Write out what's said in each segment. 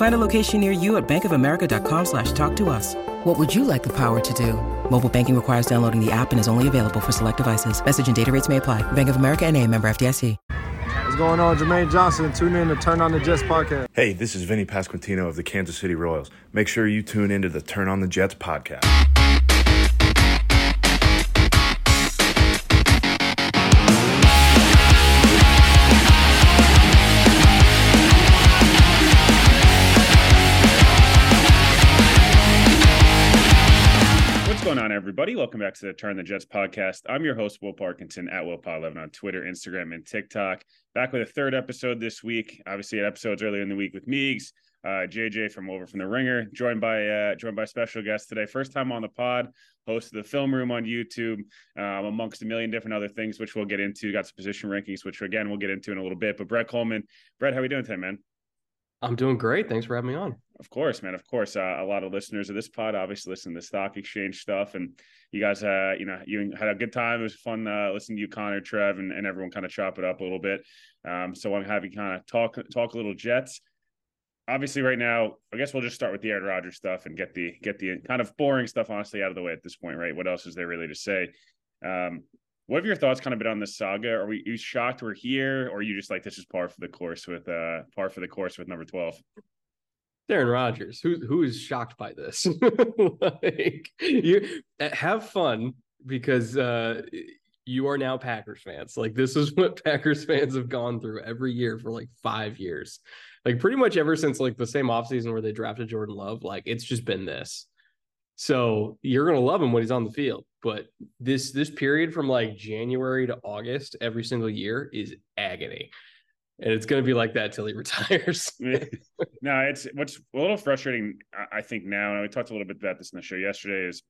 Find a location near you at bankofamerica.com slash talk to us. What would you like the power to do? Mobile banking requires downloading the app and is only available for select devices. Message and data rates may apply. Bank of America and a member FDIC. What's going on? Jermaine Johnson. Tune in to Turn on the Jets podcast. Hey, this is Vinnie Pasquantino of the Kansas City Royals. Make sure you tune into the Turn on the Jets podcast. Everybody? Welcome back to the Turn the Jets podcast. I'm your host, Will Parkinson at WillPod11 on Twitter, Instagram, and TikTok. Back with a third episode this week. Obviously, had episodes earlier in the week with Meegs, uh, JJ from Over from the Ringer, joined by uh, joined by special guest today. First time on the pod, host of the Film Room on YouTube, um, amongst a million different other things, which we'll get into. Got some position rankings, which again we'll get into in a little bit. But Brett Kollmann, Brett, how are we doing today, man? I'm doing great. Thanks for having me on. Of course, man. Of course. Uh, a lot of listeners of this pod obviously listen to the stock exchange stuff. And you guys, uh, you know, you had a good time. It was fun uh, listening to you, Connor, Trev, and, and everyone kind of chop it up a little bit. Um, so I'm having kind of talk talk a little Jets. Obviously, right now, I guess we'll just start with the Aaron Rodgers stuff and get the get the kind of boring stuff honestly out of the way at this point, right? What else is there really to say? Um, what have your thoughts kind of been on this saga? Are we you shocked we're here, or are you just like this is par for the course with uh par for the course with number twelve? Aaron Rodgers, who who is shocked by this? like you have fun because uh you are now Packers fans. Like this is what Packers fans have gone through every year for like five years. Like pretty much ever since like the same offseason where they drafted Jordan Love, like it's just been this. So you're gonna love him when he's on the field. But this this period from like January to August every single year is agony. And it's gonna be like that till he retires. no, it's what's a little frustrating, I think now, and we talked a little bit about this in the show yesterday, is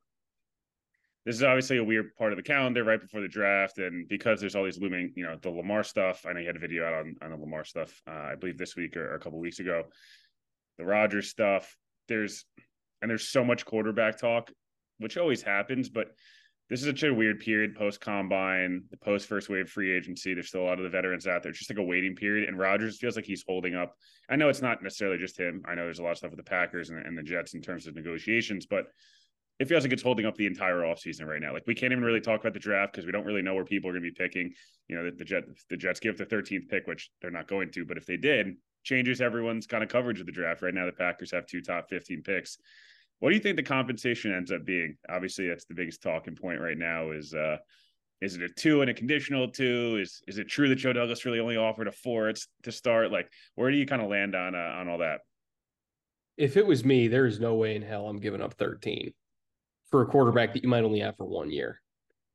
this is obviously a weird part of the calendar right before the draft. And because there's all these looming, you know, the Lamar stuff. I know you had a video out on, on the Lamar stuff, uh, I believe this week or, or a couple weeks ago. The Rodgers stuff. There's and there's so much quarterback talk, which always happens, but this is such a weird period post combine, the post first wave free agency. There's still a lot of the veterans out there. It's just like a waiting period. And Rodgers feels like he's holding up. I know it's not necessarily just him. I know there's a lot of stuff with the Packers and, and the Jets in terms of negotiations, but it feels like it's holding up the entire offseason right now. Like we can't even really talk about the draft because we don't really know where people are going to be picking. You know, the, the Jet the Jets give the 13th pick, which they're not going to, but if they did, changes everyone's kind of coverage of the draft. Right now, the Packers have two top 15 picks. What do you think the compensation ends up being? Obviously, that's the biggest talking point right now. Is uh, is it a two and a conditional two? Is is it true that Joe Douglas really only offered a four to start? Like, where do you kind of land on uh, on all that? If it was me, there is no way in hell I'm giving up 13 for a quarterback that you might only have for one year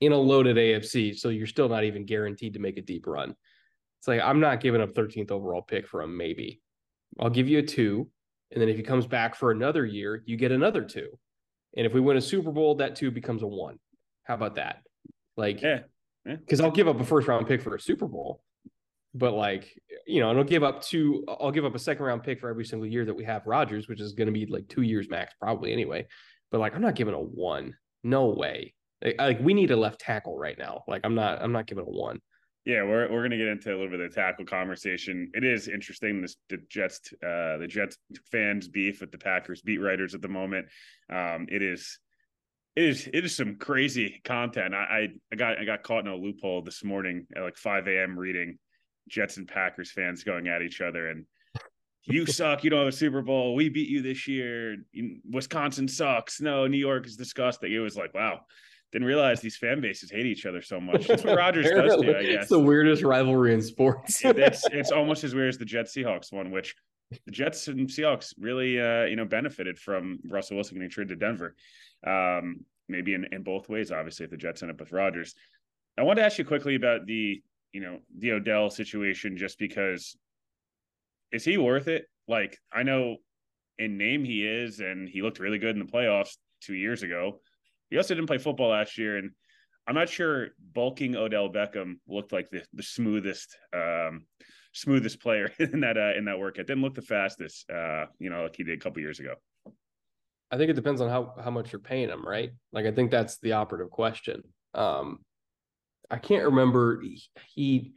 in a loaded AFC. So you're still not even guaranteed to make a deep run. It's like I'm not giving up 13th overall pick for him. Maybe I'll give you a two and then if he comes back for another year, you get another two. And if we win a Super Bowl, that two becomes a one. How about that? Like, yeah, because yeah. I'll give up a first round pick for a Super Bowl, but like, you know, and I'll give up two, I'll give up a second round pick for every single year that we have Rodgers, which is going to be like two years max, probably anyway. But like, I'm not giving a one. No way. Like, like we need a left tackle right now. Like, I'm not, I'm not giving a one. Yeah, we're we're gonna get into a little bit of the tackle conversation. It is interesting this the Jets uh the Jets fans beef with the Packers beat writers at the moment. Um it is it is it is some crazy content. I I got I got caught in a loophole this morning at like 5 a.m. reading Jets and Packers fans going at each other and you suck. You don't have a Super Bowl. We beat you this year. Wisconsin sucks. No, New York is disgusting. It was like, wow, didn't realize these fan bases hate each other so much. That's what Rodgers does to you, I guess. It's the weirdest rivalry in sports. it's it's almost as weird as the Jets Seahawks one, which the Jets and Seahawks really uh, you know benefited from Russell Wilson getting traded to Denver. Um, maybe in, in both ways, obviously, if the Jets end up with Rodgers. I want to ask you quickly about the you know the Odell situation, just because is he worth it? Like I know in name he is, and he looked really good in the playoffs two years ago. He also didn't play football last year, and I'm not sure bulking Odell Beckham looked like the the smoothest um, smoothest player in that uh, in that workout. Didn't look the fastest, uh, you know, like he did a couple years ago. I think it depends on how how much you're paying him, right? Like I think that's the operative question. Um, I can't remember he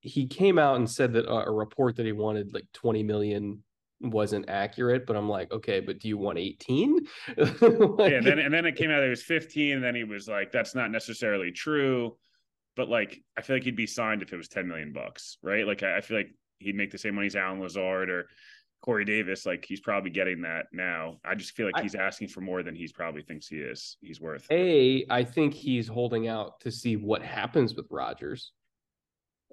he came out and said that a, a report that he wanted like 20 million wasn't accurate, but I'm like, okay, but do you want 18? like, yeah, then and then it came out it was 15, and then he was like, that's not necessarily true. But like, I feel like he'd be signed if it was 10 million bucks, right? Like, I, I feel like he'd make the same money as Allen Lazard or Corey Davis. Like, he's probably getting that now. I just feel like he's I, asking for more than he's probably thinks he is. He's worth. A, I think he's holding out to see what happens with Rodgers.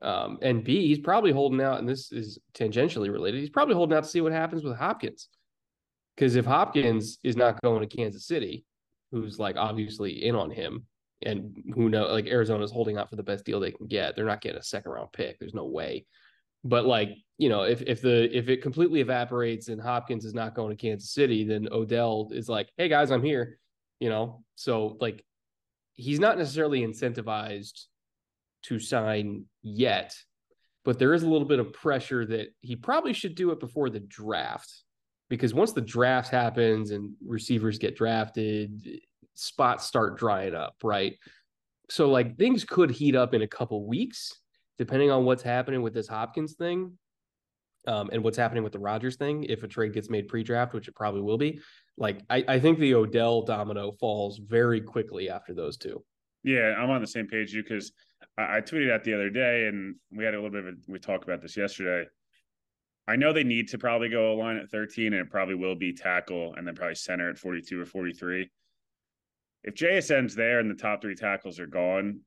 Um, and B, he's probably holding out, and this is tangentially related. He's probably holding out to see what happens with Hopkins. Because if Hopkins is not going to Kansas City, who's like obviously in on him, and who know, like Arizona's holding out for the best deal they can get. They're not getting a second round pick. There's no way. But like, you know, if if the if it completely evaporates and Hopkins is not going to Kansas City, then Odell is like, hey guys, I'm here. You know, so like he's not necessarily incentivized to sign yet, but there is a little bit of pressure that he probably should do it before the draft. Because once the draft happens and receivers get drafted, spots start drying up, right? So like things could heat up in a couple weeks, depending on what's happening with this Hopkins thing. Um, and what's happening with the Rodgers thing, if a trade gets made pre-draft, which it probably will be, like I, I think the Odell domino falls very quickly after those two. Yeah, I'm on the same page you because I, I, tweeted that the other day, and we had a little bit of a, we talked about this yesterday. I know they need to probably go a line at 13, and it probably will be tackle, and then probably center at 42 or 43. If JSN's there and the top three tackles are gone,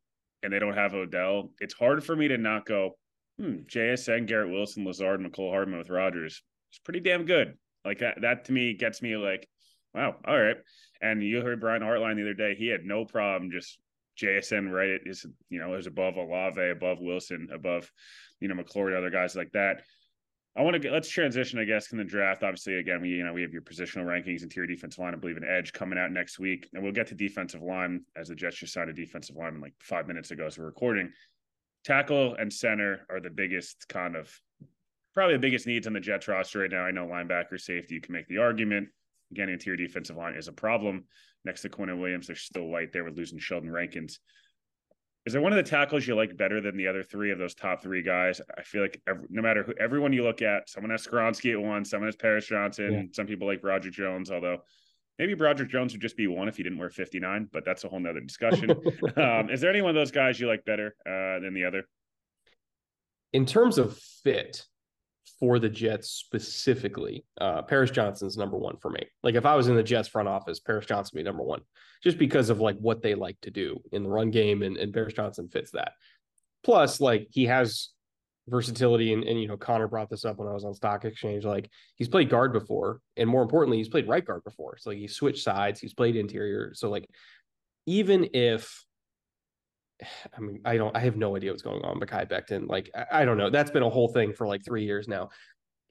and they don't have Odell, it's hard for me to not go. Hmm, JSN, Garrett Wilson, Lazard, Mecole Hardman with Rodgers. It's pretty damn good. Like that, that to me gets me like, wow, all right. And you heard Brian Hartline the other day; he had no problem just JSN right is you know is above Olave, above Wilson, above you know McLaurin, other guys like that. I want to get let's transition, I guess, in the draft. Obviously, again, we you know we have your positional rankings, interior defensive line, I believe an edge coming out next week, and we'll get to defensive line as the Jets just signed a defensive lineman like five minutes ago, so we're recording. Tackle and center are the biggest kind of probably the biggest needs on the Jets roster right now. I know linebacker, safety, you can make the argument. Again, interior defensive line is a problem next to Quinnen Williams. They're still white there with losing Sheldon Rankins. Is there one of the tackles you like better than the other three of those top three guys? I feel like every, no matter who, everyone you look at, someone has Skoronski at one, someone has Paris Johnson, yeah. some people like Broderick Jones, although maybe Broderick Jones would just be one if he didn't wear 59, but that's a whole nother discussion. um, is there any one of those guys you like better uh, than the other? In terms of fit, for the Jets specifically, uh, Paris Johnson's number one for me. Like if I was in the Jets front office, Paris Johnson would be number one, just because of like what they like to do in the run game, and, and Paris Johnson fits that. Plus, like he has versatility, and, and you know Connor brought this up when I was on Stock Exchange. Like he's played guard before, and more importantly, he's played right guard before. So like he switched sides, he's played interior. So like even if I mean, I don't, I have no idea what's going on. Mekhi Becton, like, I, I, don't know. That's been a whole thing for like three years now.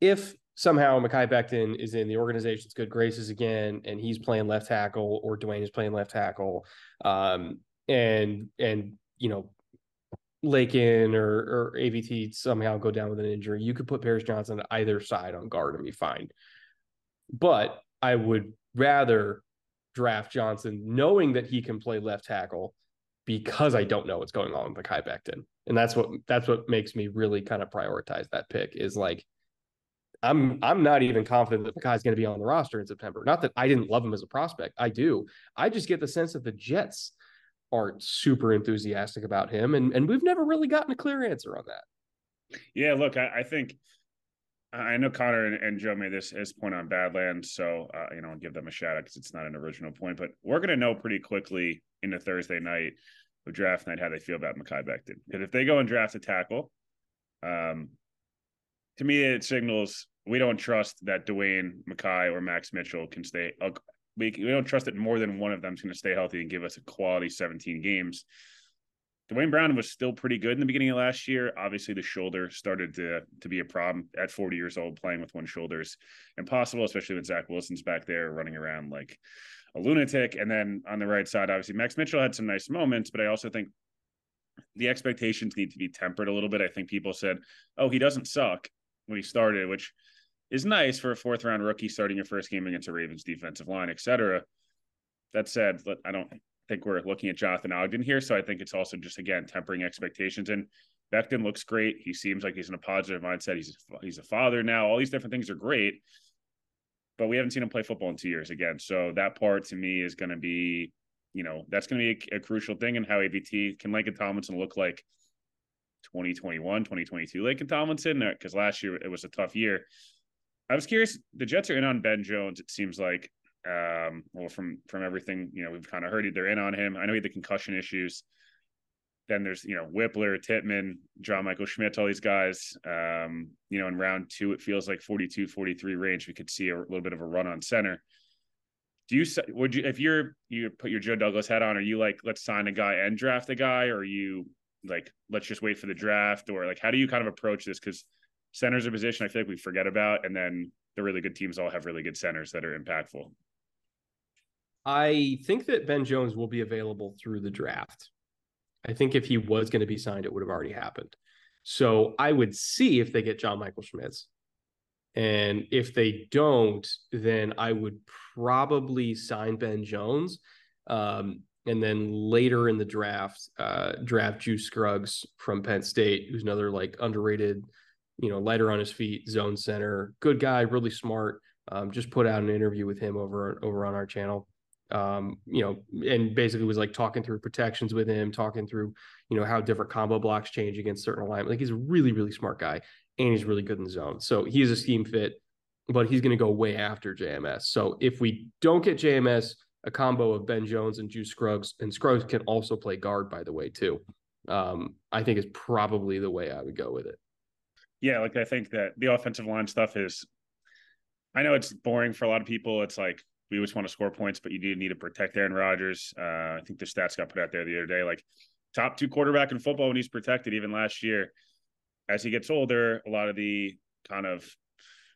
If somehow Mekhi Becton is in the organization's good graces again, and he's playing left tackle, or Duane is playing left tackle, um, and and you know, Laken or or AVT somehow go down with an injury, you could put Paris Johnson either side on guard and be fine. But I would rather draft Johnson knowing that he can play left tackle because I don't know what's going on with Mekhi Becton. And that's what that's what makes me really kind of prioritize that pick is like I'm I'm not even confident that Mekhi's going to be on the roster in September. Not that I didn't love him as a prospect. I do. I just get the sense that the Jets aren't super enthusiastic about him. And and we've never really gotten a clear answer on that. Yeah, look, I, I think I know Connor and, and, Joe made this his point on Badlands, so uh, you know, I'll give them a shout out because it's not an original point. But we're going to know pretty quickly into Thursday night of draft night how they feel about Mekhi Becton. Because if they go and draft a tackle, um, to me it signals we don't trust that Duane Mekhi or Max Mitchell can stay. Uh, we, we don't trust that more than one of them is going to stay healthy and give us a quality 17 games. Duane Brown was still pretty good in the beginning of last year. Obviously, the shoulder started to to be a problem at 40 years old. Playing with one shoulder is impossible, especially when Zach Wilson's back there running around like a lunatic. And then on the right side, obviously, Max Mitchell had some nice moments, but I also think the expectations need to be tempered a little bit. I think people said, "Oh, he doesn't suck" when he started, which is nice for a fourth round rookie starting your first game against a Ravens defensive line, etc. That said, I don't think we're looking at Jonathan Ogden here. So I think it's also just again tempering expectations. And Becton looks great. He seems like he's in a positive mindset. He's he's a father now. All these different things are great, but we haven't seen him play football in two years again. So that part to me is going to be, you know, that's going to be a, a, crucial thing in how AVT can Laken Tomlinson look like 2021, 2022 Laken Tomlinson uh, because last year it was a tough year. I was curious. The Jets are in on Ben Jones. It seems like um, well, from from everything you know, we've kind of heard they're in on him. I know he had the concussion issues. Then there's you know Wypler, Tippmann, John Michael Schmitz, all these guys. Um, you know, in round two, it feels like 42, 43 range. We could see a little bit of a run on center. Do you would you if you're you put your Joe Douglas hat on? Are you like let's sign a guy and draft a guy, or you like let's just wait for the draft, or like how do you kind of approach this? Because center's are a position I feel like we forget about, and then the really good teams all have really good centers that are impactful. I think that Ben Jones will be available through the draft. I think if he was going to be signed, it would have already happened. So I would see if they get John Michael Schmitz. And if they don't, then I would probably sign Ben Jones. Um, and then later in the draft, uh, draft Juice Scruggs from Penn State, who's another like underrated, you know, lighter on his feet, zone center, good guy, really smart. Um, just put out an interview with him over over on our channel um, you know, and basically was like talking through protections with him, talking through, you know, how different combo blocks change against certain alignment. Like he's a really, really smart guy and he's really good in the zone. So he's a scheme fit, but he's going to go way after JMS. So if we don't get JMS, a combo of Ben Jones and Juice Scruggs, and Scruggs can also play guard, by the way, too. Um, I think is probably the way I would go with it. Yeah, like I think that the offensive line stuff is I know it's boring for a lot of people. It's like we just want to score points, but you do need to protect Aaron Rodgers. Uh, I think the stats got put out there the other day, like top two quarterback in football when he's protected, even last year. As he gets older, a lot of the kind of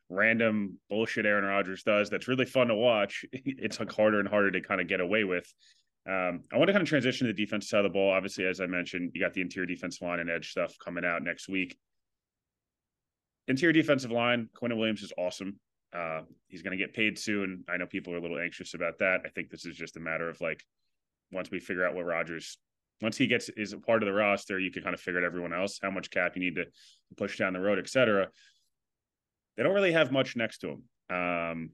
random bullshit Aaron Rodgers does that's really fun to watch. It's like harder and harder to kind of get away with. Um, I want to kind of transition to the defensive side of the ball. Obviously, as I mentioned, you got the interior defensive line and edge stuff coming out next week. Interior defensive line, Quinn Williams is awesome. Uh, he's going to get paid soon. I know people are a little anxious about that. I think this is just a matter of like once we figure out what Rodgers once he gets is a part of the roster, you can kind of figure out everyone else, how much cap you need to push down the road, etc. They don't really have much next to him. Um,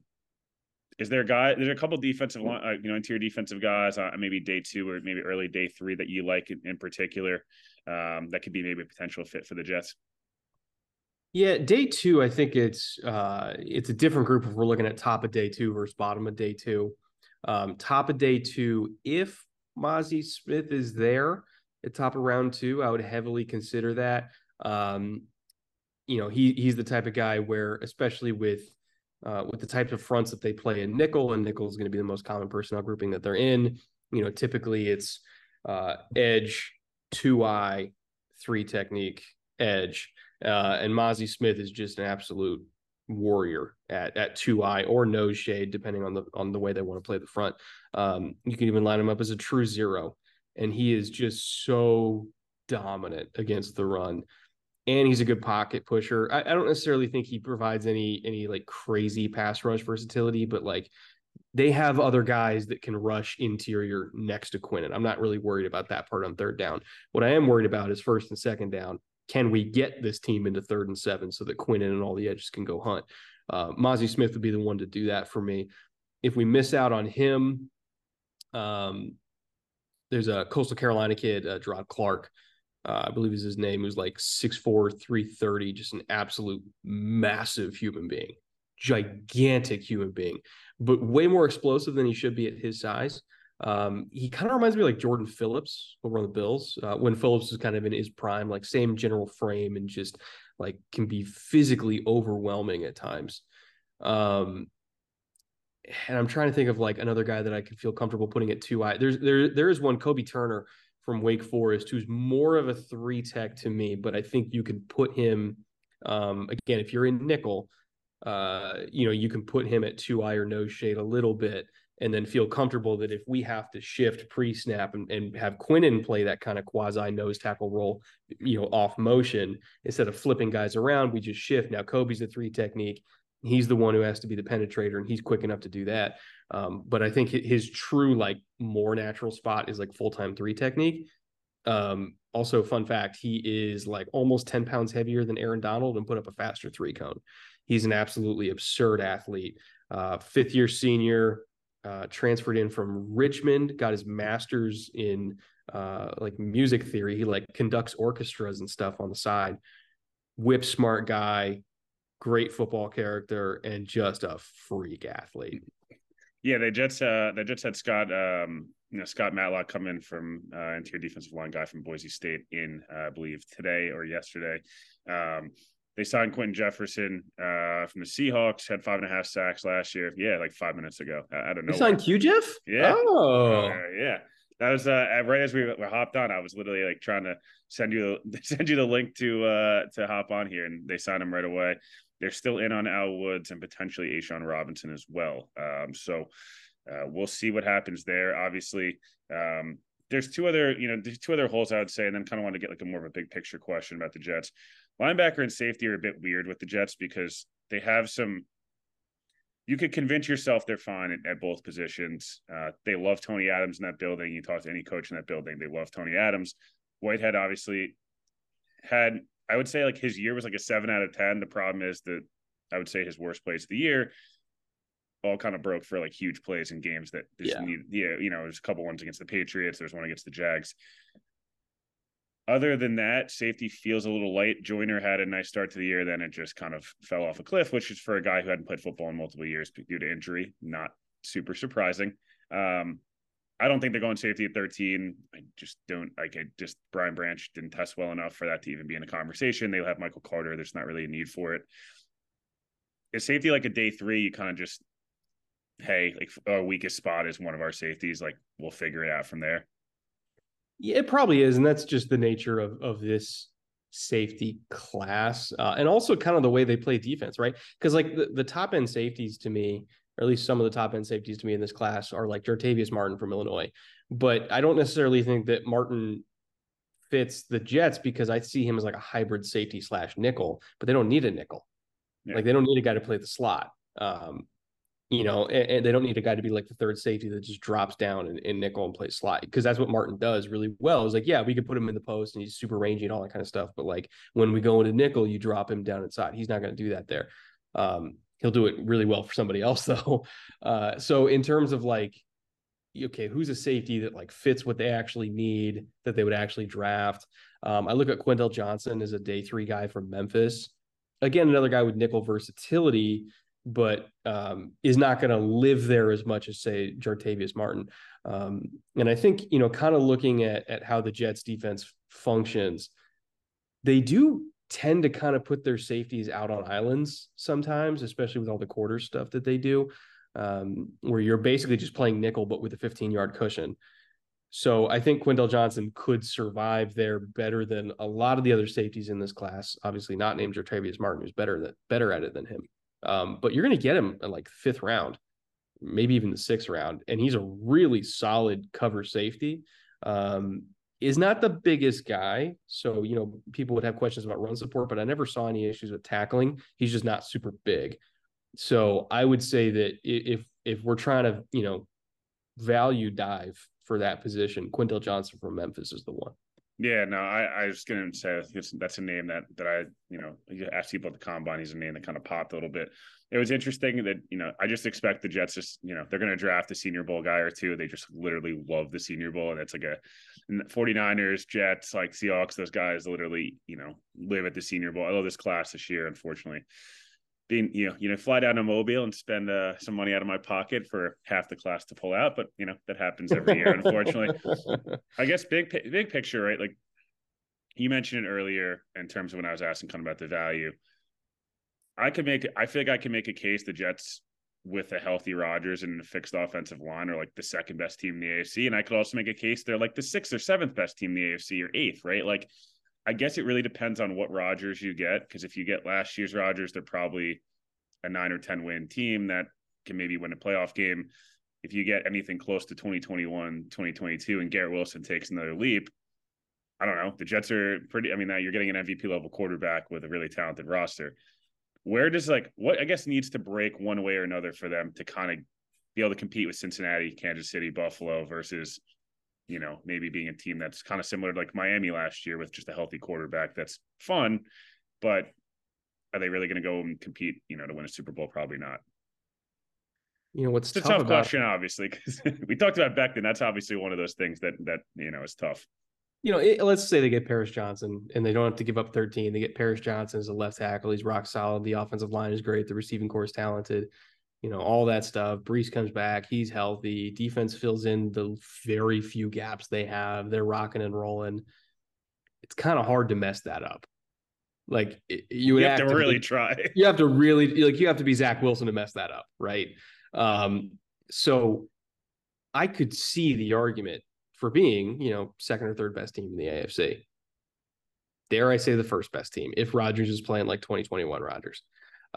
is there a guy? There's a couple defensive line, uh, you know, interior defensive guys, uh, maybe day two or maybe early day three that you like in, in particular. Um, that could be maybe a potential fit for the Jets. Yeah, day two, I think it's uh it's a different group if we're looking at top of day two versus bottom of day two. Um, top of day two, if Mazi Smith is there at top of round two, I would heavily consider that. Um, you know, he he's the type of guy where, especially with uh, with the types of fronts that they play in nickel, and nickel is going to be the most common personnel grouping that they're in. You know, typically it's uh, edge, two eye, three technique, edge. Uh, and Mazi Smith is just an absolute warrior at at two eye or nose shade, depending on the on the way they want to play the front. Um, you can even line him up as a true zero, and he is just so dominant against the run. And he's a good pocket pusher. I, I don't necessarily think he provides any any like crazy pass rush versatility, but like they have other guys that can rush interior next to Quinnen. I'm not really worried about that part on third down. What I am worried about is first and second down can we get this team into third and seven so that Quinnen and all the edges can go hunt? Uh, Mazi Smith would be the one to do that for me. If we miss out on him, um, there's a Coastal Carolina kid, uh, Jerrod Clark, uh, I believe is his name, who's like 6'4, 330, just an absolute massive human being, gigantic human being, but way more explosive than he should be at his size. Um, he kind of reminds me of like Jordan Phillips over on the Bills uh, when Phillips was kind of in his prime, like same general frame and just like can be physically overwhelming at times. Um, and I'm trying to think of like another guy that I could feel comfortable putting at two. I there's there there is one Kobie Turner from Wake Forest who's more of a three tech to me, but I think you can put him um, again if you're in nickel, uh, you know you can put him at two eye or nose shade a little bit and then feel comfortable that if we have to shift pre-snap and, and have Quinnen play that kind of quasi nose tackle role, you know, off motion instead of flipping guys around, we just shift. Now Kobie's a three technique. He's the one who has to be the penetrator, and he's quick enough to do that. Um, but I think his true, like, more natural spot is like full time three technique. Um, also, fun fact, he is like almost 10 pounds heavier than Aaron Donald and put up a faster three cone. He's an absolutely absurd athlete. Uh, fifth year senior, uh, transferred in from Richmond, got his master's in uh, like music theory. He like conducts orchestras and stuff on the side. Whip smart guy, great football character, and just a freak athlete. Yeah, they just uh they just had Scott um you know Scott Matlock come in from uh interior defensive line guy from Boise State in uh, I believe today or yesterday. Um they signed Quinton Jefferson uh, from the Seahawks. Had five and a half sacks last year. Yeah, like five minutes ago. I, I don't know. They signed Q Jeff. Yeah. Oh. Uh, yeah. That was uh, right as we were hopped on. I was literally like trying to send you send you the link to uh, to hop on here, and they signed him right away. They're still in on Al Woods and potentially A'Shawn Robinson as well. Um, so uh, we'll see what happens there. Obviously, um, there's two other you know there's two other holes I would say, and then kind of want to get like a more of a big picture question about the Jets. Linebacker and safety are a bit weird with the Jets because they have some. You could convince yourself they're fine at, at both positions. Uh, they love Tony Adams in that building. You talk to any coach in that building, they love Tony Adams. Whitehead obviously had, I would say, like his year was like a seven out of ten. The problem is that I would say his worst plays of the year all kind of broke for like huge plays in games that just Yeah. need, yeah, you know, there's a couple ones against the Patriots, there's one against the Jags. Other than that, safety feels a little light. Joyner had a nice start to the year, then it just kind of fell off a cliff, which is for a guy who hadn't played football in multiple years due to injury, not super surprising. Um, I don't think they're going safety at 13. I just don't like it. Just Brian Branch didn't test well enough for that to even be in a conversation. They'll have Michael Carter. There's not really a need for it. Is safety like a day three? You kind of just, hey, like our weakest spot is one of our safeties. Like we'll figure it out from there. Yeah, it probably is, and that's just the nature of of this safety class, uh, and also kind of the way they play defense, right? Because like the, the top end safeties to me, or at least some of the top end safeties to me in this class, are like Jartavius Martin from Illinois, but I don't necessarily think that Martin fits the Jets because I see him as like a hybrid safety slash nickel, but they don't need a nickel. Yeah. Like they don't need a guy to play the slot. Um, you know, and, and they don't need a guy to be like the third safety that just drops down in, nickel and plays slot because that's what Martin does really well. Is like, yeah, we could put him in the post and he's super rangy and all that kind of stuff. But like when we go into nickel, you drop him down inside. He's not going to do that there. Um, he'll do it really well for somebody else though. Uh, so in terms of like, okay, who's a safety that like fits what they actually need that they would actually draft? Um, I look at Quindell Johnson as a day three guy from Memphis. Again, another guy with nickel versatility, but um, is not going to live there as much as say Jartavius Martin. Um, and I think you know, kind of looking at at how the Jets defense functions, they do tend to kind of put their safeties out on islands sometimes, especially with all the quarter stuff that they do, um, where you're basically just playing nickel but with a 15 yard cushion. So I think Quindell Johnson could survive there better than a lot of the other safeties in this class. Obviously, not named Jartavius Martin, who's better that better at it than him. Um, but you're going to get him in like fifth round, maybe even the sixth round, and he's a really solid cover safety. Um, is not the biggest guy, so you know people would have questions about run support, but I never saw any issues with tackling. He's just not super big. So I would say that if if we're trying to you know value dive for that position, Quindell Johnson from Memphis is the one. Yeah, no, I, I was going to say that's, a name that that I, you know, you asked people at the combine. He's a name that kind of popped a little bit. It was interesting that you know I just expect the Jets just you know they're going to draft a Senior Bowl guy or two. They just literally love the Senior Bowl, and it's like a 49ers, Jets, like Seahawks, those guys literally, you know, live at the Senior Bowl. I love this class this year, unfortunately. Being, you know, you know, fly down to Mobile and spend uh, some money out of my pocket for half the class to pull out, but you know that happens every year, unfortunately. I guess big big picture, right? Like you mentioned it earlier in terms of when I was asking kind of about the value. I could make, I feel like I can make a case the Jets with a healthy Rodgers and a fixed offensive line are like the second best team in the AFC. And I could also make a case they're like the sixth or seventh best team in the AFC or eighth, right? Like, I guess it really depends on what Rodgers you get. Because if you get last year's Rodgers, they're probably a nine or 10 win team that can maybe win a playoff game. If you get anything close to 2021, 2022, and Garrett Wilson takes another leap, I don't know. The Jets are pretty, I mean, now you're getting an MVP level quarterback with a really talented roster where does like what I guess needs to break one way or another for them to kind of be able to compete with Cincinnati, Kansas City, Buffalo versus you know maybe being a team that's kind of similar to like Miami last year with just a healthy quarterback that's fun, but are they really going to go and compete you know to win a Super Bowl? Probably not. You know what's it's a tough about... question, obviously, because we talked about Becton. That's obviously one of those things that that you know is tough you know, it, let's say they get Paris Johnson and they don't have to give up 13. They get Paris Johnson as a left tackle. He's rock solid. The offensive line is great. The receiving corps is talented. You know, all that stuff. Breece comes back. He's healthy. Defense fills in the very few gaps they have. They're rocking and rolling. It's kind of hard to mess that up. Like you would you have to really try. You have to really like you have to be Zach Wilson to mess that up, right? Um, so I could see the argument for being, you know, second or third best team in the AFC. Dare I say the first best team if Rodgers is playing like 2021 Rodgers.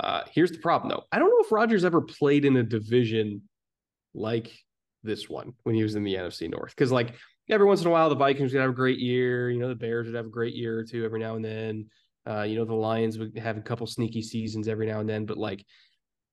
Uh, here's the problem though. I don't know if Rodgers ever played in a division like this one when he was in the NFC North. Because like every once in a while, the Vikings would have a great year. You know, the Bears would have a great year or two every now and then. Uh, you know, the Lions would have a couple sneaky seasons every now and then. But like,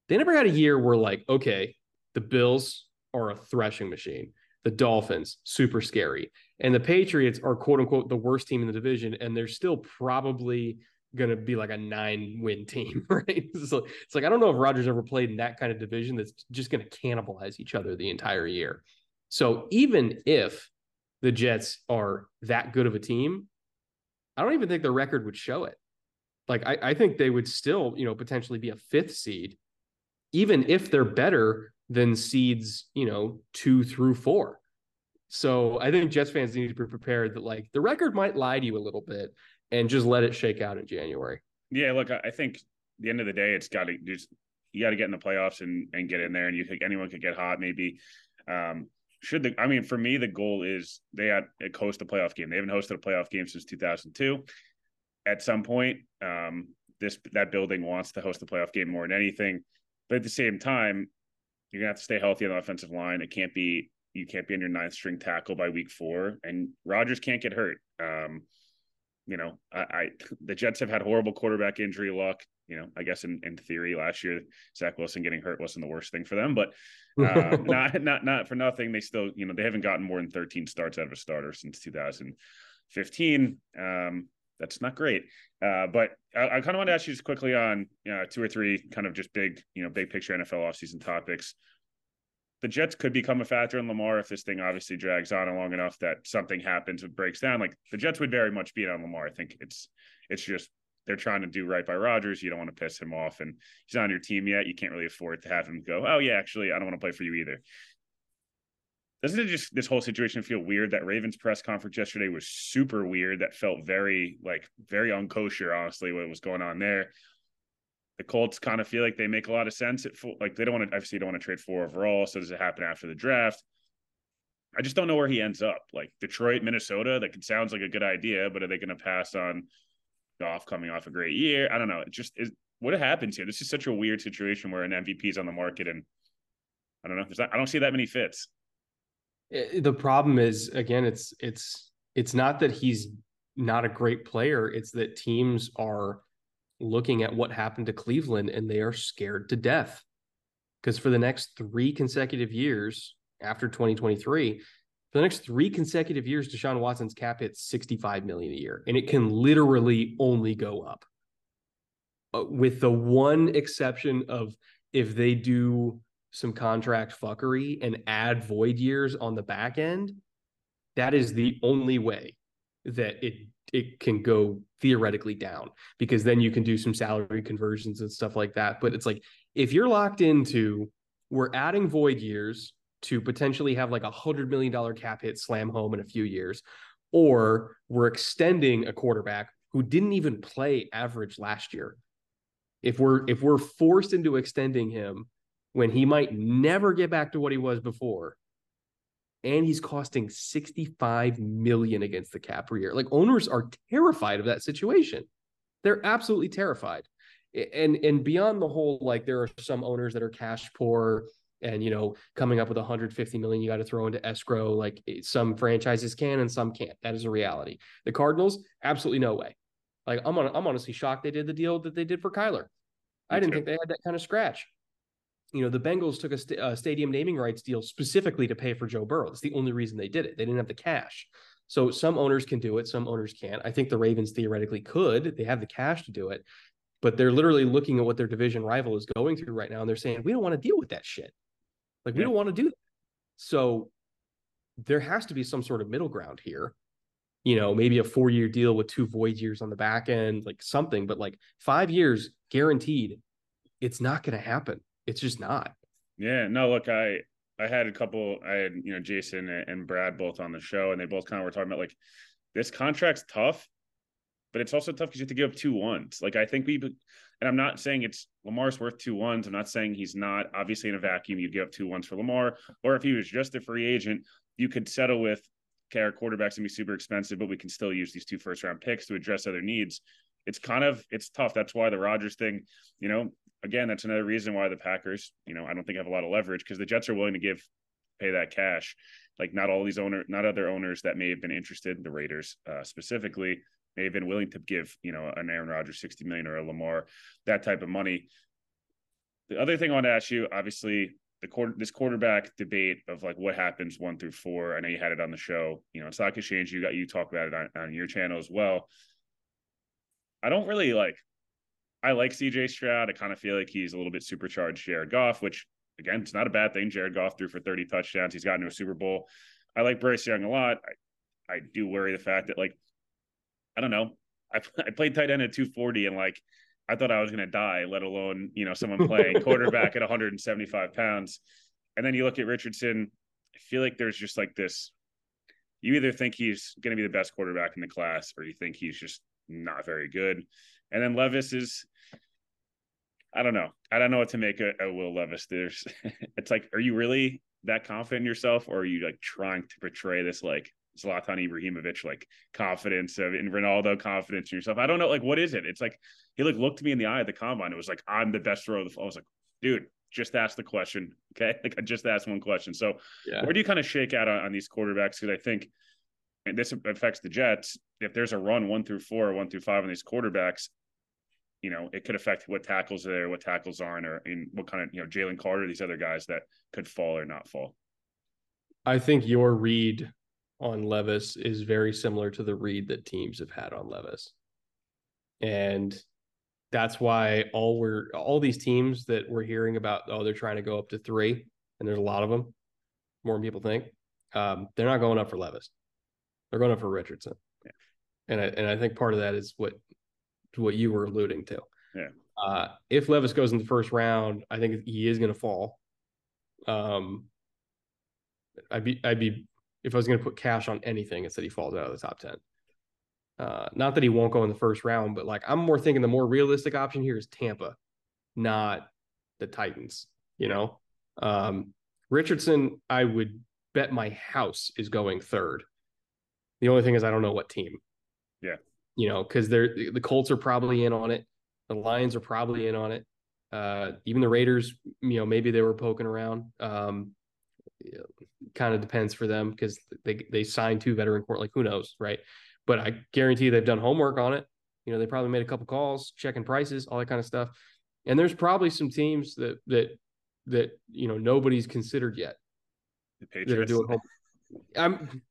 they never had a year where like, okay, the Bills are a threshing machine the Dolphins, super scary. And the Patriots are quote unquote the worst team in the division, and they're still probably going to be like a nine win team, right? So it's like, I don't know if Rodgers ever played in that kind of division that's just going to cannibalize each other the entire year. So even if the Jets are that good of a team, I don't even think the record would show it. Like, I, I think they would still, you know, potentially be a fifth seed, even if they're better than seeds, you know, two through four. So I think Jets fans need to be prepared that like the record might lie to you a little bit and just let it shake out in January. Yeah, look, I think the end of the day, it's got to just you got to get in the playoffs and and get in there, and you think anyone could get hot. Maybe um, should the I mean for me the goal is they had host a playoff game. They haven't hosted a playoff game since 2002. At some point, um, this that building wants to host the playoff game more than anything. But at the same time, you're gonna have to stay healthy on the offensive line. It can't be you can't be on your ninth string tackle by week four, and Rodgers can't get hurt. Um, you know, I, I, the Jets have had horrible quarterback injury luck. You know, I guess in, in theory last year Zach Wilson getting hurt wasn't the worst thing for them, but um, not not not for nothing. They still you know they haven't gotten more than 13 starts out of a starter since 2015. Um, that's not great. Uh, but I, I kind of want to ask you just quickly on uh, two or three kind of just big, you know, big picture NFL offseason topics. The Jets could become a factor in Lamar if this thing obviously drags on long enough that something happens, it breaks down. Like the Jets would very much beat on Lamar. I think it's it's just they're trying to do right by Rodgers. You don't want to piss him off, and he's not on your team yet. You can't really afford to have him go. Oh yeah, actually, I don't want to play for you either doesn't it just this whole situation feel weird that Ravens press conference yesterday was super weird that felt very like very unkosher honestly what was going on there the Colts kind of feel like they make a lot of sense at like they don't want to obviously don't want to trade four overall so does it happen after the draft? I just don't know where he ends up. Like Detroit Minnesota that sounds like a good idea but are they going to pass on Goff coming off a great year? I don't know. It just is what happens here? This is such a weird situation where an MVP is on the market and I don't know not, I don't see that many fits. The problem is again it's it's it's not that he's not a great player it's that teams are looking at what happened to Cleveland and they are scared to death. Because for the next 3 consecutive years after 2023 for the next 3 consecutive years Deshaun Watson's cap hits 65 million a year and it can literally only go up. Uh, with the one exception of if they do some contract fuckery and add void years on the back end, That is the only way that it it can go theoretically down because then you can do some salary conversions and stuff like that. But it's like if you're locked into we're adding void years to potentially have like a hundred million dollar cap hit slam home in a few years, or we're extending a quarterback who didn't even play average last year. If we're if we're forced into extending him when he might never get back to what he was before, and he's costing 65 million against the cap per year. Like owners are terrified of that situation. They're absolutely terrified. And and beyond the whole like there are some owners that are cash poor and you know coming up with 150 million you got to throw into escrow like eh, some franchises can and some can't that is a reality the cardinals absolutely no way like i'm on, i'm honestly shocked they did the deal that they did for kyler i didn't think they had that kind of scratch you know the bengals took a, st- a uh, stadium naming rights deal specifically to pay for joe burrow. That's the only reason they did it. They didn't have the cash. So some owners can do it some owners can't. I think the ravens theoretically could. They have the cash to do it but they're literally looking at what their division rival is going through right now and they're saying we don't want to deal with that shit. Like we don't want to do that. So there has to be some sort of middle ground here. You know, maybe a four year deal with two void years on the back end, like something, but like five years guaranteed, it's not going to happen. It's just not. Yeah. No, look, I, I had a couple, I had, you know, Jason and Brad both on the show, and they both kind of were talking about like this contract's tough, but it's also tough because you have to give up two ones. Like I think we and I'm not saying it's Lamar's worth two ones. I'm not saying he's not. Obviously, in a vacuum, you'd give up two ones for Lamar. Or if he was just a free agent, you could settle with okay, our quarterback's gonna be super expensive, but we can still use these two first round picks to address other needs. It's kind of it's tough. That's why the Rodgers thing, you know, again, that's another reason why the Packers, you know, I don't think have a lot of leverage because the Jets are willing to give pay that cash. Like not all these owner, not other owners that may have been interested, the Raiders uh, specifically, may have been willing to give, you know, an Aaron Rodgers 60 million or a Lamar, that type of money. The other thing I want to ask you, obviously, the quarter this quarterback debate of like what happens one through four. I know you had it on the show. You know, it's Stock Exchange, you got you talk about it on, on your channel as well. I don't really like I like CJ Stroud. I kind of feel like he's a little bit supercharged Jared Goff, which again, it's not a bad thing. Jared Goff threw for 30 touchdowns. He's gotten to a Super Bowl. I like Bryce Young a lot. I, I do worry the fact that like I don't know. I, I played tight end at 240 and like I thought I was going to die, let alone, you know, someone playing quarterback at 175 pounds. And then you look at Richardson, I feel like there's just like this you either think he's going to be the best quarterback in the class or you think he's just not very good. And then Levis is I don't know. I don't know what to make of, Will Levis. There's it's like are you really that confident in yourself or are you like trying to portray this like Zlatan Ibrahimovic like confidence of in Ronaldo confidence in yourself. I don't know, like what is it? It's like he like looked me in the eye at the combine. It was like I'm the best thrower of the. I was like, dude, just ask the question, okay? Like I just asked one question. So yeah. where do you kind of shake out on, on these quarterbacks? Because I think, and this affects the Jets. If there's a run one through four, or one through five on these quarterbacks, you know, it could affect what tackles are there, what tackles aren't, or in what kind of you know Jalen Carter, these other guys that could fall or not fall. I think your read on Levis is very similar to the read that teams have had on Levis. And that's why all we're all these teams that we're hearing about, oh, they're trying to go up to three, and there's a lot of them, more than people think. Um, they're not going up for Levis. They're going up for Richardson. Yeah. And I and I think part of that is what what you were alluding to. Yeah. Uh, if Levis goes in the first round, I think he is going to fall. Um, I'd be I'd be if I was going to put cash on anything, it's that he falls out of the top 10. Uh, not that he won't go in the first round, but like I'm more thinking the more realistic option here is Tampa, not the Titans, you know? Um, Richardson, I would bet my house is going third. The only thing is I don't know what team. Yeah. You know, because they're the Colts are probably in on it. The Lions are probably in on it. Uh, even the Raiders, you know, maybe they were poking around. Um, kind of depends for them because they they signed two veteran court. Like who knows, right? But I guarantee they've done homework on it. You know, they probably made a couple calls, checking prices, all that kind of stuff. And there's probably some teams that that that you know nobody's considered yet that are doing homework. I'm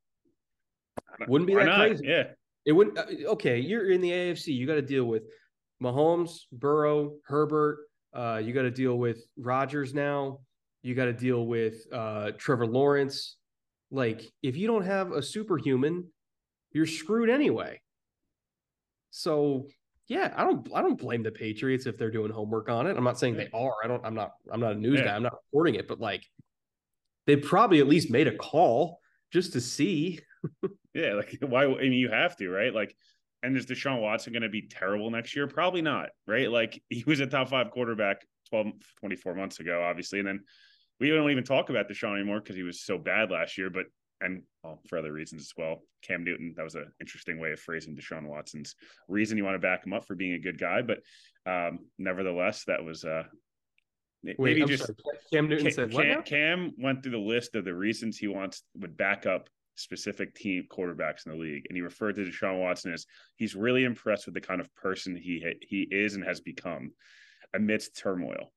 wouldn't be that not? crazy. Yeah, it wouldn't. Uh, okay, you're in the AFC. You got to deal with Mahomes, Burrow, Herbert. Uh, you got to deal with Rodgers now. You got to deal with uh, Trevor Lawrence. Like, if you don't have a superhuman, you're screwed anyway. So yeah, I don't I don't blame the Patriots if they're doing homework on it. I'm not saying they are. I don't I'm not I'm not a news Yeah. guy. I'm not reporting it, but like they probably at least made a call just to see. Yeah, like why? I mean, you have to, right? Like, and is Deshaun Watson going to be terrible next year? Probably not, right? Like, he was a top five quarterback 12, 24 months ago, obviously, and then we don't even talk about Deshaun anymore because he was so bad last year. But and well, for other reasons as well, Cam Newton. That was an interesting way of phrasing Deshaun Watson's reason you want to back him up for being a good guy, but um, nevertheless, that was uh, Wait, maybe I'm just sorry. Cam Newton Ca- said what? Cam. Cam went through the list of the reasons he wants would back up specific team quarterbacks in the league, and he referred to Deshaun Watson as he's really impressed with the kind of person he he is and has become amidst turmoil.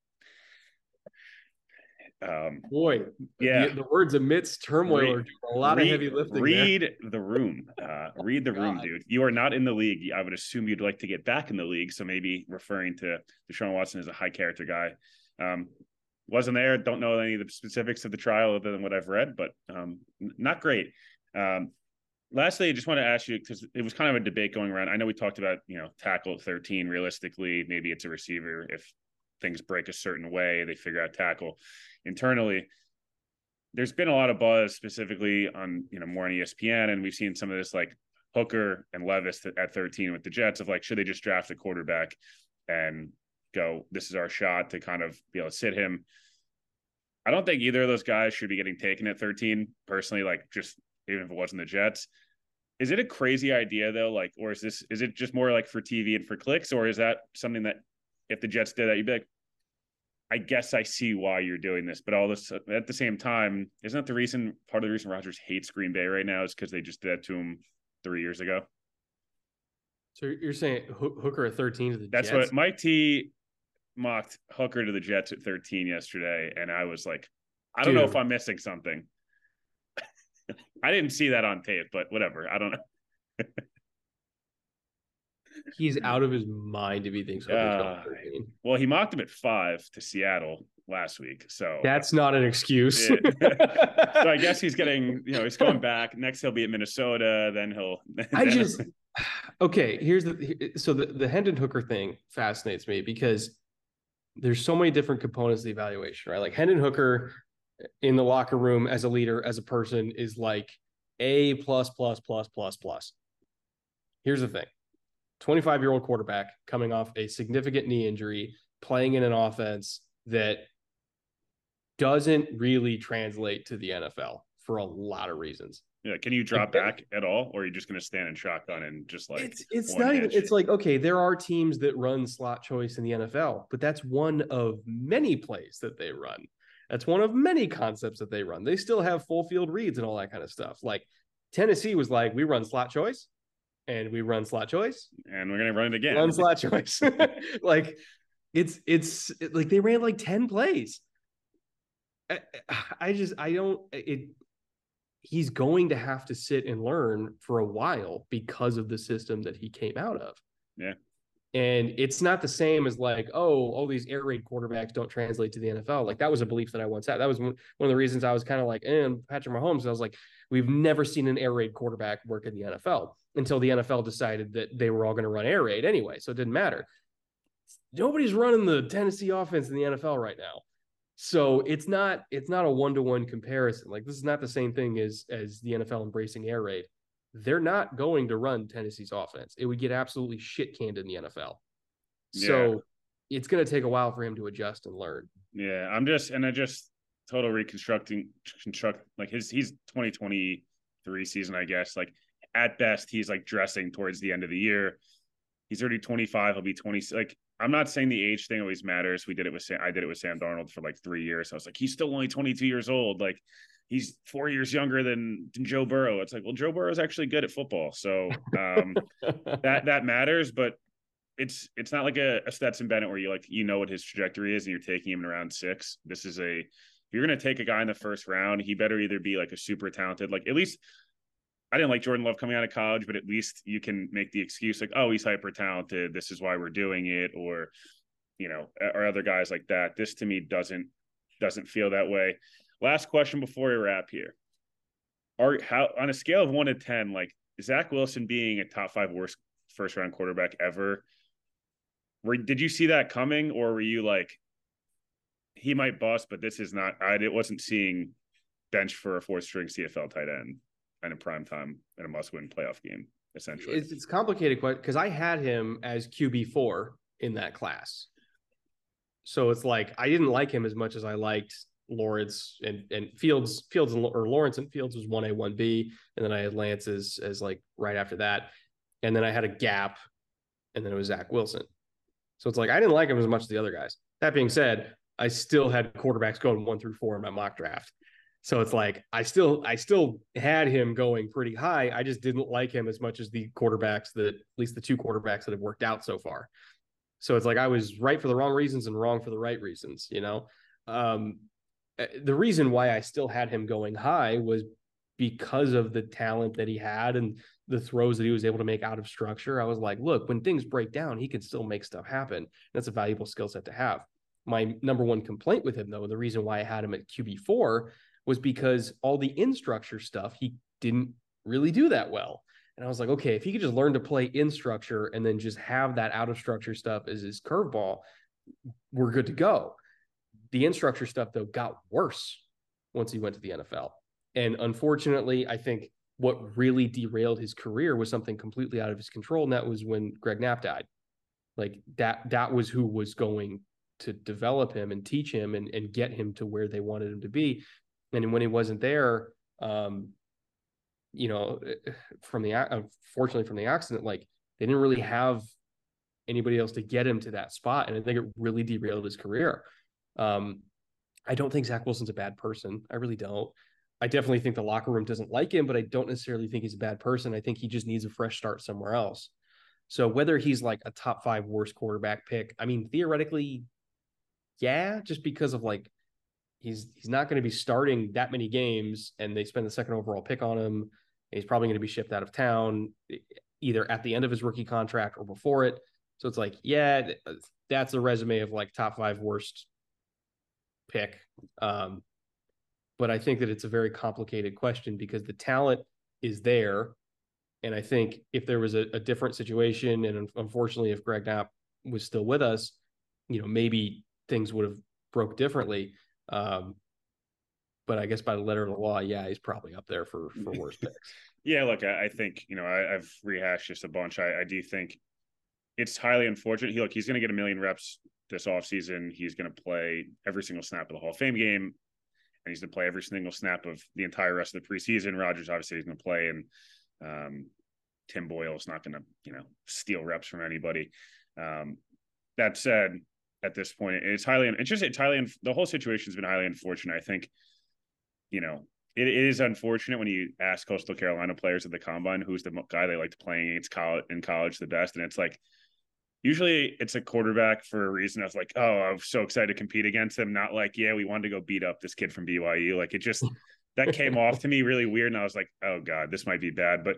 Um, Boy, yeah, the, the words amidst turmoil Read- are doing a lot read, of heavy lifting. there. Read the room. Uh, read the room, dude. You are not in the league. I would assume you'd like to get back in the league. So maybe referring to Deshaun Watson as a high character guy. Um, wasn't there. Don't know any of the specifics of the trial other than what I've read, but um, not great. Um, lastly, I just want to ask you because it was kind of a debate going around. I know we talked about you know tackle at 13. Realistically, maybe it's a receiver if things break a certain way, they figure out tackle internally there's been a lot of buzz specifically on you know more on ESPN, and we've seen some of this like Hooker and Levis at 13 with the Jets of like should they just draft a quarterback and go this is our shot to kind of be able to sit him. I don't think either of those guys should be getting taken at 13 personally like just even if it wasn't the Jets. Is it a crazy idea though like or is this is it just more like for TV and for clicks or is that something that if the Jets did that you'd be like I guess I see why you're doing this, but all this at the same time, isn't that the reason? Part of the reason Rodgers hates Green Bay right now is because they just did that to him three years ago. So you're saying Hooker at 13 to the That's Jets? what Mike T mocked Hooker to the Jets at 13 yesterday, and I was like, I don't know if I'm missing something. I didn't see that on tape, but whatever. I don't know. He's out of his mind if he thinks Uh, Well, he mocked him at five to Seattle last week, so That's not an excuse. So I guess he's getting, you know, he's going back. Next, he'll be at Minnesota. Then he'll. I just okay. Here's the so the the Hendon Hooker thing fascinates me because there's so many different components of the evaluation, right? Like Hendon Hooker in the locker room as a leader, as a person, is like a plus plus plus plus plus. Here's the thing: 25 year old quarterback coming off a significant knee injury, playing in an offense that doesn't really translate to the NFL for a lot of reasons. Yeah, can you drop back at all, or are you just going to stand in shotgun and just like it's it's not even it's like okay there are teams that run slot choice in the NFL but that's one of many plays that they run. That's one of many concepts that they run. They still have full field reads and all that kind of stuff. Like Tennessee was like we run slot choice and we run slot choice and we're going to run it again. run slot choice. Like it's it's like they ran like 10 plays. I, I just I don't it he's going to have to sit and learn for a while because of the system that he came out of. Yeah. And it's not the same as like, oh, all these air raid quarterbacks don't translate to the NFL. Like that was a belief that I once had. That was one of the reasons I was kind of like, eh, and Patrick Mahomes. I was like, we've never seen an air raid quarterback work in the NFL until the NFL decided that they were all going to run air raid anyway. So it didn't matter. Nobody's running the Tennessee offense in the NFL right now. So it's not it's not a one to one comparison. Like this is not the same thing as as the NFL embracing air raid. They're not going to run Tennessee's offense. It would get absolutely shit canned in the NFL. So it's going to take a while for him to adjust and learn. Yeah, I'm just and I just total reconstructing construct like his he's 2023 season, I guess. Like at best, he's like dressing towards the end of the year. He's already 25. He'll be 20. Like I'm not saying the age thing always matters. We did it with Sam. I did it with Sam Darnold for like three years. I was like, he's still only 22 years old. Like he's four years younger than, than Joe Burrow. It's like, well, Joe Burrow is actually good at football, so um, that that matters. But it's it's not like a, a Stetson Bennett where you like you know what his trajectory is and you're taking him in round six. This is a if you're gonna take a guy in the first round, he better either be like a super talented, like at least I didn't like Jordan Love coming out of college, but at least you can make the excuse like, oh, he's hyper talented. This is why we're doing it, or you know, or other guys like that. This to me doesn't doesn't feel that way. Last question before we wrap here. are how on a scale of one to ten, like Zach Wilson being a top five worst first round quarterback ever. Were, did you see that coming, or were you like, he might bust, but this is not? I it wasn't seeing bench for a fourth string CFL tight end and a prime time in a must win playoff game. Essentially, it's, it's complicated because I had him as QB four in that class. So it's like I didn't like him as much as I liked Lawrence and and Fields. Fields or Lawrence and Fields was one A one B, and then I had Lance as as like right after that, and then I had a gap, and then it was Zach Wilson. So it's like I didn't like him as much as the other guys. That being said, I still had quarterbacks going one through four in my mock draft. So it's like I still I still had him going pretty high. I just didn't like him as much as the quarterbacks that at least the two quarterbacks that have worked out so far. So it's like I was right for the wrong reasons and wrong for the right reasons, you know. Um, eh, the reason why I still had him going high was because of the talent that he had and the throws that he was able to make out of structure. I was like, look, when things break down, he can still make stuff happen. That's a valuable skill set to have. My number one complaint with him, though, and the reason why I had him at QB4 was because all the in structure stuff he didn't really do that well. And I was like, okay, if he could just learn to play in structure and then just have that out of structure stuff as his curveball, we're good to go. The in structure stuff, though, got worse once he went to the NFL. And unfortunately, I think what really derailed his career was something completely out of his control. And that was when Greg Knapp died. Like that, that was who was going to develop him and teach him and, and get him to where they wanted him to be. And when he wasn't there, um, you know, eh, from the unfortunately from the accident, like they didn't really have anybody else to get him to that spot, and I think it really derailed his career. Um, I don't think Zach Wilson's a bad person. I really don't. I definitely think the locker room doesn't like him, but I don't necessarily think he's a bad person. I think he just needs a fresh start somewhere else. So whether he's like a top five worst quarterback pick, I mean, theoretically, yeah, just because of like he's he's not going to be starting that many games, and they spend the second overall pick on him. He's probably going to be shipped out of town either at the end of his rookie contract or before it. So it's like, yeah, that's a resume of like top five worst pick. Um, but I think that it's a very complicated question because the talent is there. And I think if there was a, a different situation, and unfortunately, if Greg Knapp was still with us, you know, maybe things would have broke differently. Um, but I guess by the letter of the law, yeah, he's probably up there for for worst picks. yeah, look, I, I think you know I, have rehashed just a bunch. I, I, do think it's highly unfortunate. He look, he's going to get a million reps this offseason. He's going to play every single snap of the Hall of Fame game, and he's going to play every single snap of the entire rest of the preseason. Rodgers obviously is going to play, and um, Tim Boyle's not going to you know steal reps from anybody. Um, that said, at this point. It's highly, it's just, it's highly, the whole situation's been highly unfortunate. I think, you know, it, it is unfortunate when you ask Coastal Carolina players at the combine who's the guy they like to playing against college in college the best, and it's like usually it's a quarterback for a reason. I was like, oh, I'm so excited to compete against him. Not like, yeah, we wanted to go beat up this kid from BYU. Like it just that came off to me really weird, and I was like, oh god, this might be bad. But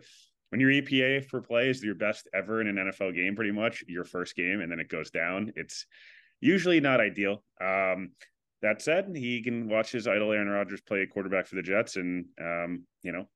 when your EPA for play is your best ever in an NFL game, pretty much your first game, and then it goes down, it's usually not ideal. Um, that said, he can watch his idol Aaron Rodgers play quarterback for the Jets, and um, you know,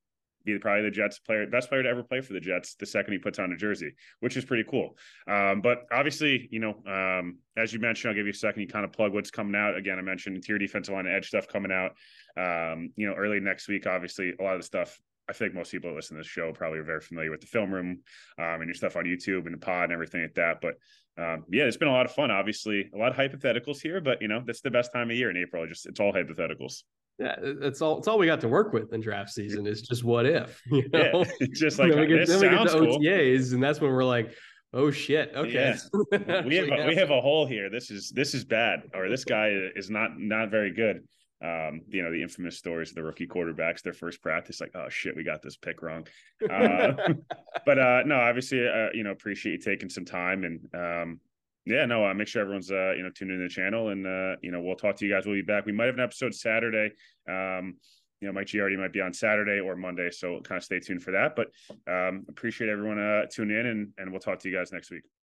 be probably the Jets player, best player to ever play for the Jets the second he puts on a jersey, which is pretty cool. Um, but obviously, you know, um, as you mentioned, I'll give you a second. You kind of plug what's coming out. Again, I mentioned interior defensive line edge stuff coming out. Um, you know, early next week. Obviously, a lot of the stuff I think most people that listen to this show probably are very familiar with the film room um, and your stuff on YouTube and the pod and everything like that. But um, yeah, it's been a lot of fun. Obviously, a lot of hypotheticals here, but you know that's the best time of year in April. Just it's all hypotheticals. Yeah, it's all it's all we got to work with in draft season is just what if. You know? Yeah, just like then we get, then we get the cool. OTAs, and that's when we're like, oh shit, okay. Yeah. we have a, we have a hole here. This is this is bad, or this guy is not not very good um, you know, the infamous stories of the rookie quarterbacks, their first practice, like, oh shit, we got this pick wrong. Uh, but uh, no, obviously, uh, you know, appreciate you taking some time and um, yeah, no, uh, make sure everyone's uh, you know tuned in the channel and uh, you know we'll talk to you guys. We'll be back. We might have an episode Saturday. Um, you know, Mike Giardi might be on Saturday or Monday, so kind of stay tuned for that. But um, appreciate everyone uh, tuning in and and we'll talk to you guys next week.